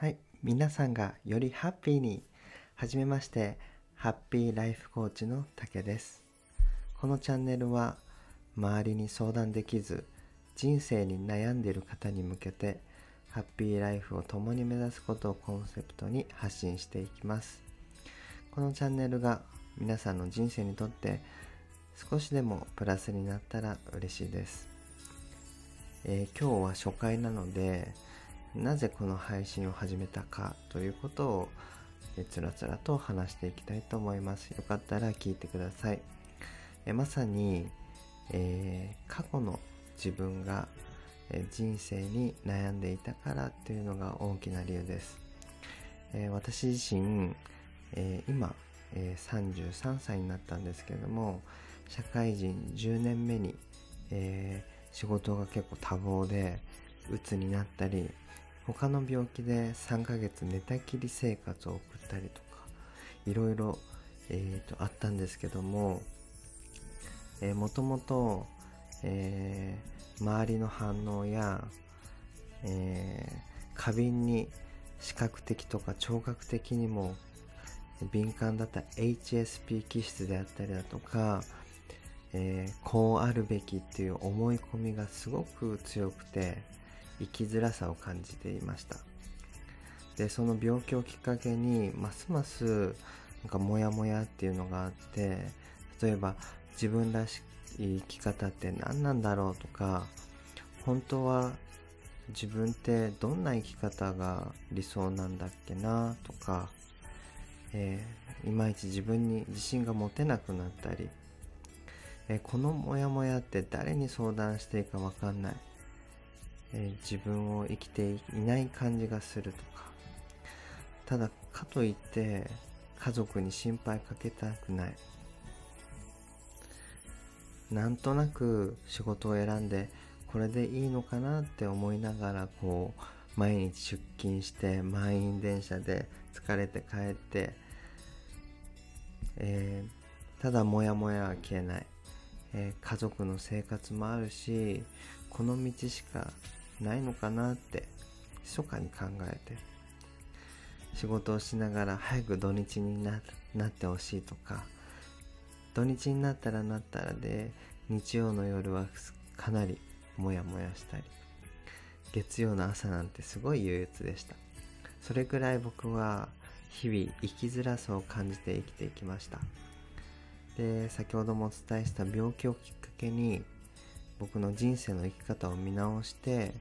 はい、皆さんがよりハッピーに。はじめまして、ハッピーライフコーチの竹です。このチャンネルは、周りに相談できず、人生に悩んでいる方に向けて、ハッピーライフを共に目指すことをコンセプトに発信していきます。このチャンネルが皆さんの人生にとって少しでもプラスになったら嬉しいです。えー今日は初回なので、なぜこの配信を始めたかということをえつらつらと話していきたいと思います。よかったら聞いてください。えまさに、えー過去の自分が人生に悩んでいたからっていうのが大きな理由です。えー私自身、えー今、えー33歳になったんですけれども社会人10年目に、え仕事が結構多忙で鬱になったり他の病気で3ヶ月寝たきり生活を送ったりとかいろいろ、えーとあったんですけども、えーもともと、えー周りの反応や、えー過敏に視覚的とか聴覚的にも敏感だった HSP 気質であったりだとか、えーこうあるべきっていう思い込みがすごく強くて生きづらさを感じていました。でその病気をきっかけにますますなんかモヤモヤっていうのがあって例えば自分らしい生き方って何なんだろうとか本当は自分ってどんな生き方が理想なんだっけなとか、えーいまいち自分に自信が持てなくなったり、えーこのモヤモヤって誰に相談していいかわかんない、えー自分を生きていない感じがするとか。ただかといって家族に心配かけたくない。なんとなく仕事を選んでこれでいいのかなって思いながらこう毎日出勤して満員電車で疲れて帰って、えーただモヤモヤは消えない、えー家族の生活もあるしこの道しかないのかなって密かに考えて仕事をしながら早く土日になってほしいとか土日になったらなったらで日曜の夜はかなりモヤモヤしたり月曜の朝なんてすごい憂鬱でした。それくらい僕は日々生きづらさを感じて生きていきました。で先ほどもお伝えした病気をきっかけに僕の人生の生き方を見直して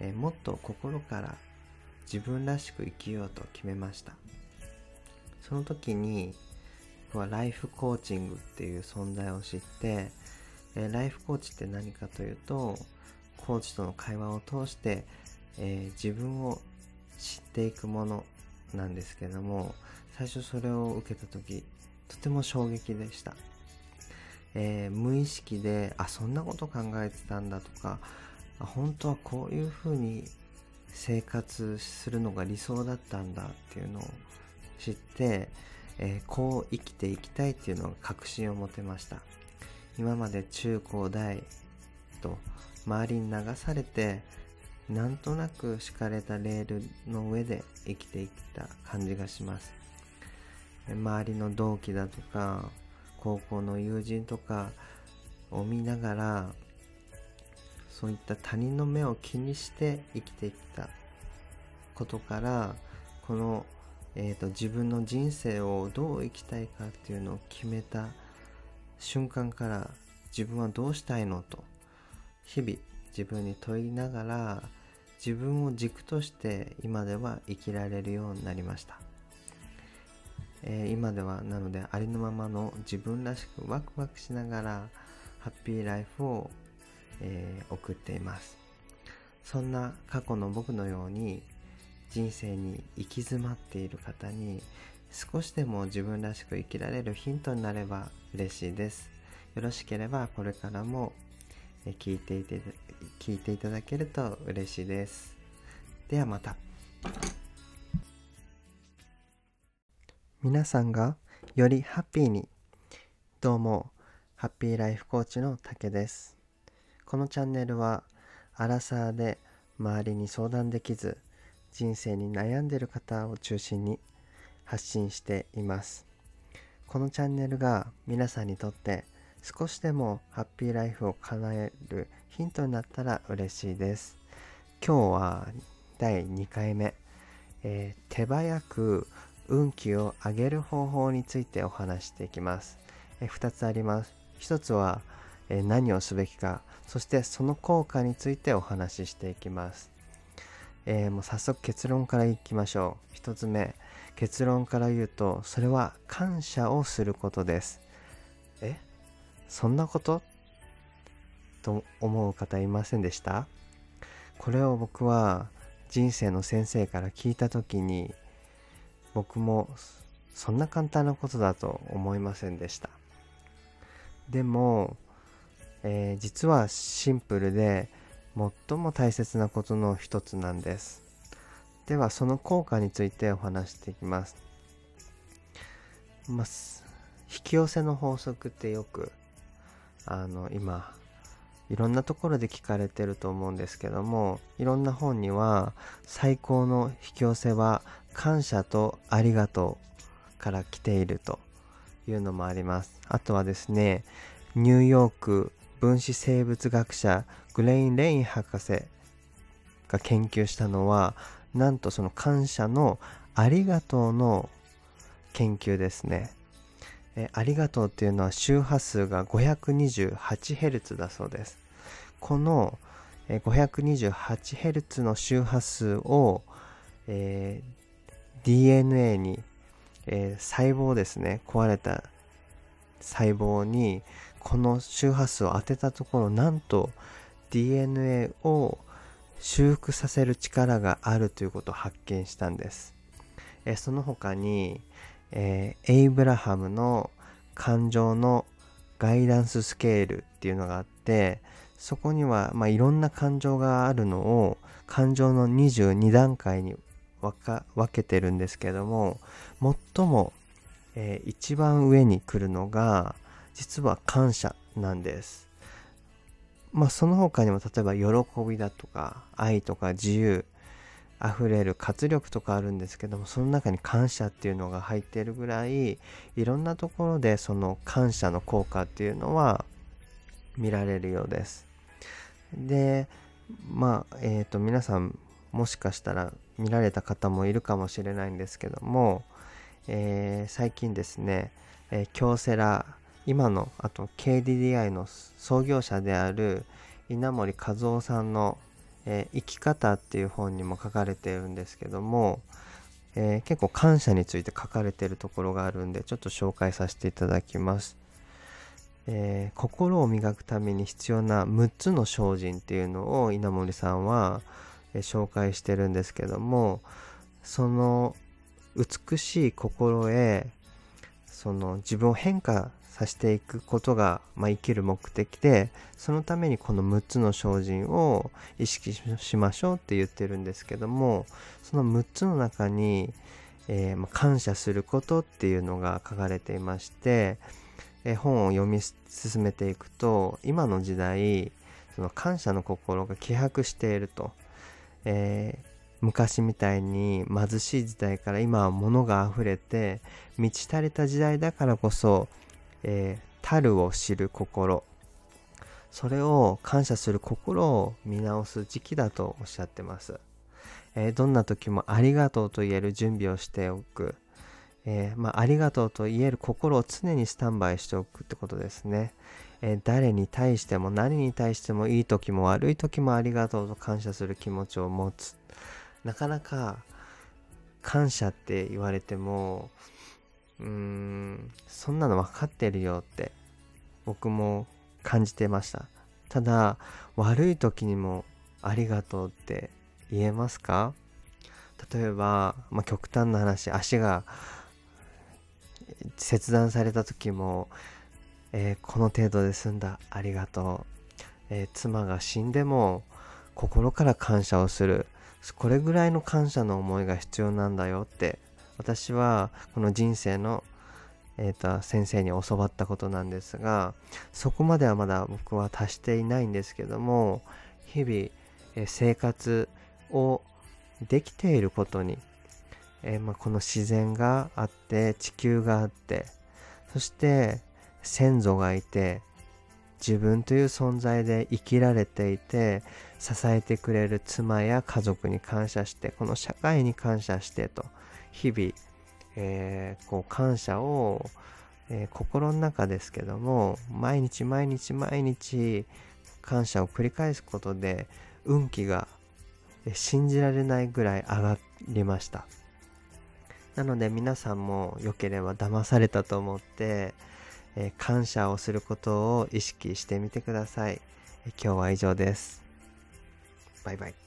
えーもっと心から自分らしく生きようと決めました。その時に僕はライフコーチングっていう存在を知って、えーライフコーチって何かというとコーチとの会話を通して、えー自分を知っていくものなんですけども最初それを受けた時とても衝撃でした、えー無意識であそんなこと考えてたんだとか本当はこういう風に生活するのが理想だったんだっていうのを知って、えーこう生きていきたいっていうのが確信を持てました。今まで中高大と周りに流されてなんとなく敷かれたレールの上で生きていった感じがします。周りの同期だとか高校の友人とかを見ながらそういった他人の目を気にして生きてきたことからこの、えーと自分の人生をどう生きたいかっていうのを決めた瞬間から自分はどうしたいのと日々自分に問いながら自分を軸として今では生きられるようになりました、えー今ではなのでありのままの自分らしくワクワクしながらハッピーライフを、えー送っています。そんな過去の僕のように人生に行き詰まっている方に少しでも自分らしく生きられるヒントになれば嬉しいです。よろしければこれからも聞いていて聞いていただけると嬉しいです。ではまた。皆さんがよりハッピーにどうもハッピーライフコーチの竹です。このチャンネルはアラサーで周りに相談できず人生に悩んでる方を中心に発信しています。このチャンネルが皆さんにとって少しでもハッピーライフを叶えるヒントになったら嬉しいです。今日は第2回目、えー、手早く運気を上げる方法についてお話していきます、え、2つあります。1つは、え、何をすべきか。そしてその効果についてお話ししていきます。えー、もう早速結論からいきましょう。1つ目。結論から言うとそれは感謝をすることです。えそんなこと？と思う方いませんでした？これを僕は人生の先生から聞いた時に僕もそんな簡単なことだと思いませんでした。でも、えー、実はシンプルで最も大切なことの一つなんです。ではその効果についてお話していきます、まあ、引き寄せの法則ってよくあの今いろんなところで聞かれてると思うんですけどもいろんな本には最高の引き寄せは感謝とありがとうから来ているというのもありますあとはですねニューヨーク分子生物学者グレイン・レイン博士が研究したのはなんとその感謝のありがとうの研究ですね。えありがとうっていうのは周波数が 528Hz だそうです。この 528Hz の周波数を、えー、DNA に、えー、細胞ですね壊れた細胞にこの周波数を当てたところなんと DNA を修復させる力があるということを発見したんです。えその他に、えー、エイブラハムの感情のガイダンススケールっていうのがあってそこには、まあ、いろんな感情があるのを感情の22段階に分けてるんですけども最も、えー、一番上に来るのが実は感謝なんです。まあその他にも例えば喜びだとか愛とか自由溢れる活力とかあるんですけどもその中に感謝っていうのが入っているぐらいいろんなところでその感謝の効果っていうのは見られるようです。でまあえっ、ー、と皆さんもしかしたら見られた方もいるかもしれないんですけども、えー、最近ですね、えー、京セラ今のあと KDDI の創業者である稲森和夫さんの、えー、生き方っていう本にも書かれているんですけども、えー、結構感謝について書かれているところがあるんでちょっと紹介させていただきます、えー、心を磨くために必要な6つの精進っていうのを稲森さんは、紹介してるんですけどもその美しい心へその自分を変化させていくことが、まあ、生きる目的でそのためにこの6つの精進を意識しましょうって言ってるんですけどもその6つの中に、えー、まあ、感謝することっていうのが書かれていまして、えー、本を読み進めていくと今の時代その感謝の心が希薄していると、えー昔みたいに貧しい時代から今は物が溢れて満ち足りた時代だからこそえー、樽を知る心。それを感謝する心を見直す時期だとおっしゃってます、えー、どんな時もありがとうと言える準備をしておく、えー、まあ、ありがとうと言える心を常にスタンバイしておくってことですね、え誰に対しても何に対してもいい時も悪い時もありがとうと感謝する気持ちを持つ。なかなか感謝って言われてもうーんそんなの分かってるよって僕も感じてました。ただ悪い時にもありがとうって言えますか？例えば、まあ、極端な話足が切断された時も、えー、この程度で済んだありがとう、えー、妻が死んでも心から感謝をする。これぐらいの感謝の思いが必要なんだよ。って私はこの人生の、えーと、先生に教わったことなんですがそこまではまだ僕は達していないんですけども日々、え生活をできていることに、えー、まあ、この自然があって地球があってそして先祖がいて自分という存在で生きられていて支えてくれる妻や家族に感謝してこの社会に感謝してと日々、えー、こう感謝を、えー、心の中ですけども毎日毎日毎日感謝を繰り返すことで運気が信じられないぐらい上がりました。なので皆さんも良ければ騙されたと思って、えー、感謝をすることを意識してみてください、今日は以上です。バイバイ。